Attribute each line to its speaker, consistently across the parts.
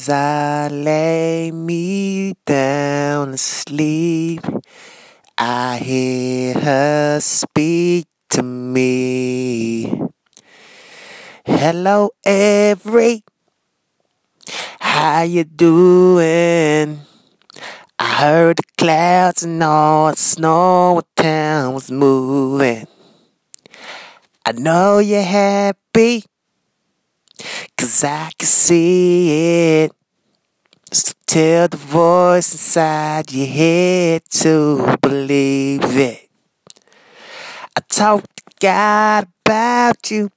Speaker 1: As I lay me down to sleep, I hear her speak to me. Hello, every. How you doing? I heard the clouds and all the snow town was moving. I know you're happy. Cause I can see it. So tell the voice inside your head to believe it. I talked to God about you.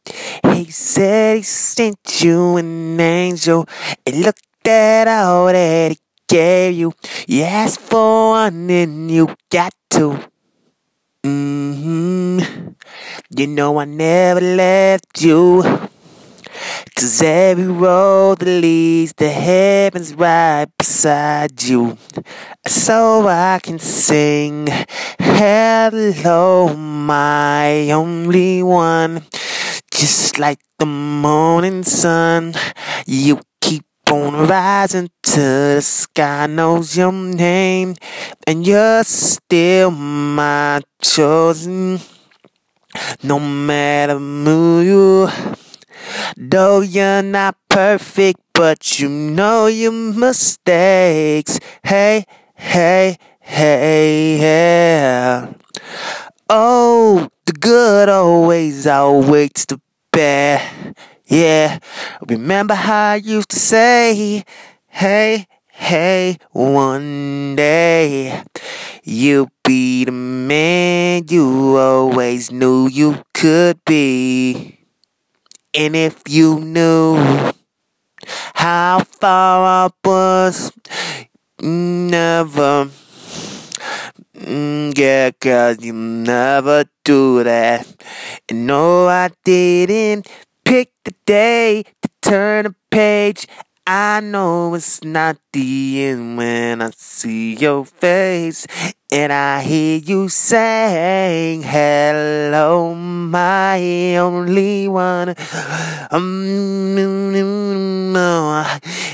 Speaker 1: He said he sent you an angel. And look at all that he gave you. You asked for one and you got two. Mm-hmm. You know I never left you. Cause every road that leads to heaven's right beside you. So I can sing, Hello, my only one. Just like the morning sun, you keep on rising to the sky knows your name, and you're still my chosen. No matter who you Though you're not perfect, but you know your mistakes. Hey, hey, hey, yeah. Oh, the good always outweighs the bad. Yeah, remember how I used to say, hey, hey, one day you'll be the man you always knew you could be. And if you knew how far I was, never, mm, yeah, cause you never do that. And no, I didn't pick the day to turn a page. I know it's not the end when I see your face and I hear you saying, Hello, my only one. Um,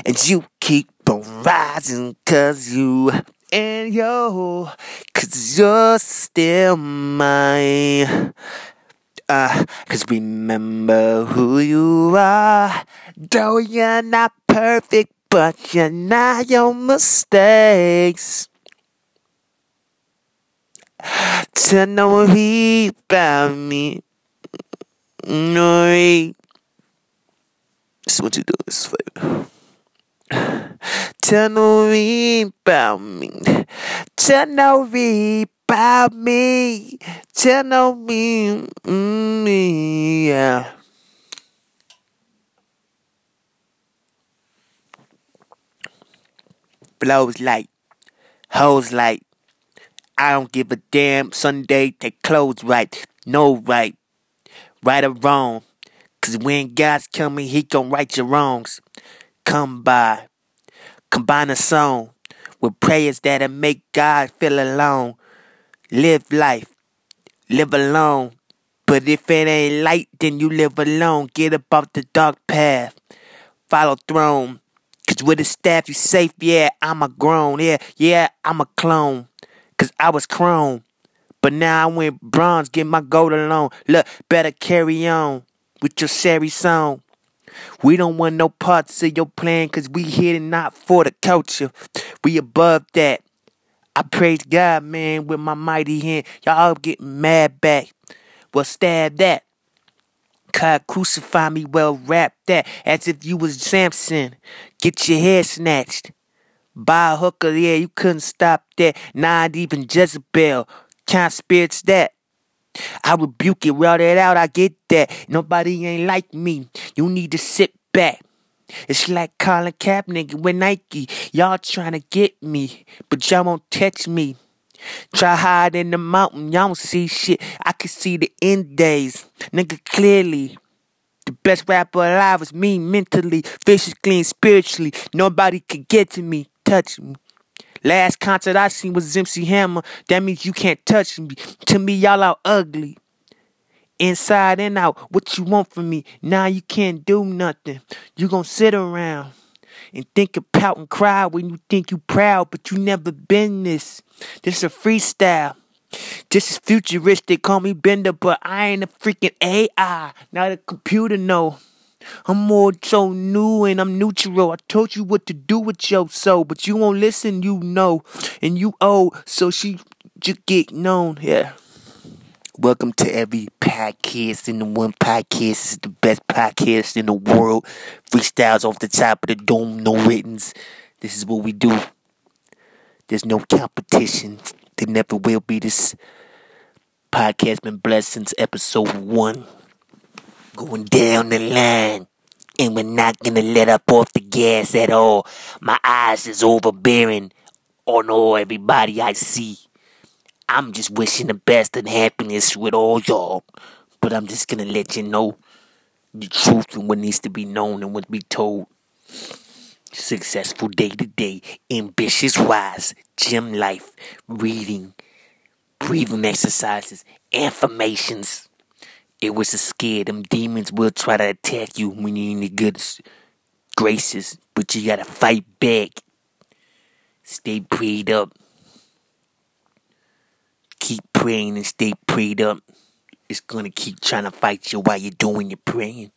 Speaker 1: and you keep on rising cause you and yo, cause you're still mine. Uh, cause remember who you are. Though you're not perfect, but you're not your mistakes. To know he about me. No, this is what you do this flavor. Tell no me about me. Tell no me about me. Tell no me, mm, yeah. Blows like, hoes like. I don't give a damn. Sunday, take clothes right. No right. Right or wrong. Cause when God's coming, he gon' right your wrongs. Come by. Combine a song with prayers that'll make God feel alone. Live life. Live alone. But if it ain't light, then you live alone. Get up off the dark path. Follow throne. With a staff you safe, yeah, I'm a grown. Yeah, yeah, I'm a clone. Cause I was chrome. But now I went bronze, get my gold alone. Look, better carry on with your sherry song. We don't want no parts of your plan, cause we here not for the culture. We above that. I praise God, man, with my mighty hand. Y'all get mad back. Well, stab that. God crucify me, well, wrap that. As if you was Samson. Get your head snatched. By a hooker, yeah, you couldn't stop that. Not even Jezebel. Kind spirits that. I rebuke it, route it out, I get that. Nobody ain't like me. You need to sit back. It's like Colin Kaepernick with Nike. Y'all trying to get me, but y'all won't touch me. Try hide in the mountain, y'all don't see shit. I can see the end days, nigga, clearly. The best rapper alive is me mentally, physically, and spiritually. Nobody could get to me, touch me. Last concert I seen was MC Hammer. That means you can't touch me. To me, y'all out ugly. Inside and out, what you want from me? Now you can't do nothing. You gonna sit around. And think of pout and cry when you think you proud, but you never been this. This is a freestyle. This is futuristic, call me Bender, but I ain't a freaking AI, not a computer, no. I'm more so new and I'm neutral. I told you what to do with your soul, but you won't listen, you know. And you owe, so she just get known, yeah. Welcome to every podcast in the one podcast. This is the best podcast in the world. Freestyles off the top of the dome, no writtens. This is what we do. There's no competition. There never will be. This podcast been blessed since episode one. Going down the line. And we're not gonna let up off the gas at all. My eyes is overbearing on all everybody I see. I'm just wishing the best and happiness with all y'all. But I'm just gonna let you know the truth and what needs to be known and what be told. Successful day to day, ambitious wise, gym life, reading, breathing exercises, affirmations. It was a scare. Them demons will try to attack you when you're in the good graces, but you gotta fight back. Stay prayed up praying and stay prayed up, it's gonna keep trying to fight you while you're doing your praying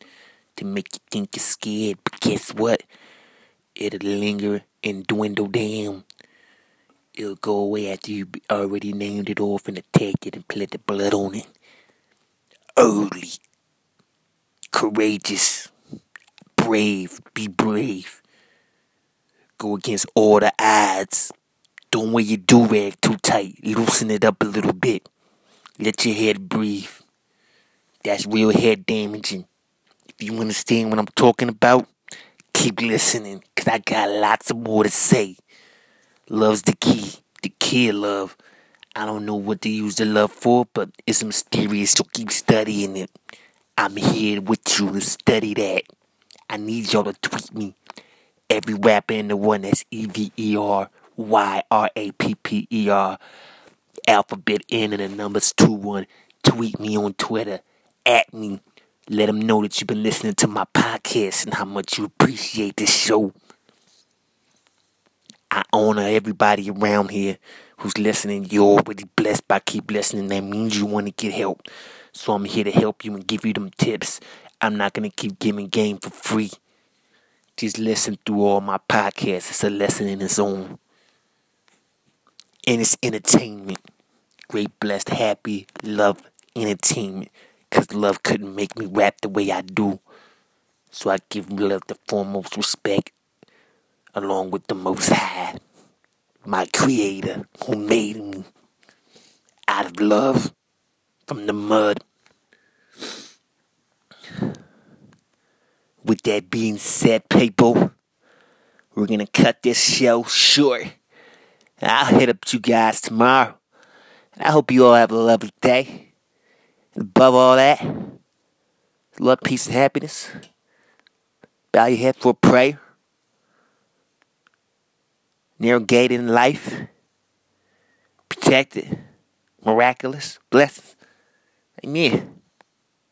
Speaker 1: to make you think you're scared. But guess what? It'll linger and dwindle down. It'll go away after you already named it off and attacked it and put the blood on it. Early, courageous, brave, be brave. Go against all the odds. Don't wear your do rag too tight. Loosen it up a little bit. Let your head breathe. That's real head damaging. If you understand what I'm talking about, keep listening, cause I got lots of more to say. Love's the key. The key of love. I don't know what to use the love for, but it's mysterious, so keep studying it. I'm here with you to study that. I need y'all to tweet me. Every rapper in the one that's E V E R Y R A P P E R. Alphabet N and the numbers 2 1. Tweet me on Twitter. At me. Let them know that you've been listening to my podcast and how much you appreciate this show. I honor everybody around here who's listening. You're already blessed by keep listening. That means you want to get help. So I'm here to help you and give you them tips. I'm not going to keep giving game for free. Just listen through all my podcasts. It's a lesson in its own and it's entertainment. Great, blessed, happy, love entertainment. Because love couldn't make me rap the way I do. So I give love the foremost respect, along with the Most High, my Creator, who made me out of love from the mud. With that being said, people, we're gonna cut this show short. I'll hit up you guys tomorrow. And I hope you all have a lovely day. And above all that, love, peace, and happiness. Bow your head for a prayer. Narrow gate in life. Protected. Miraculous. Blessings. Amen.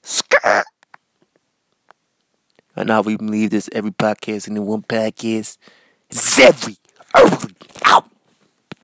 Speaker 1: Skirt. I know we believe this every podcast and the one podcast. It's every early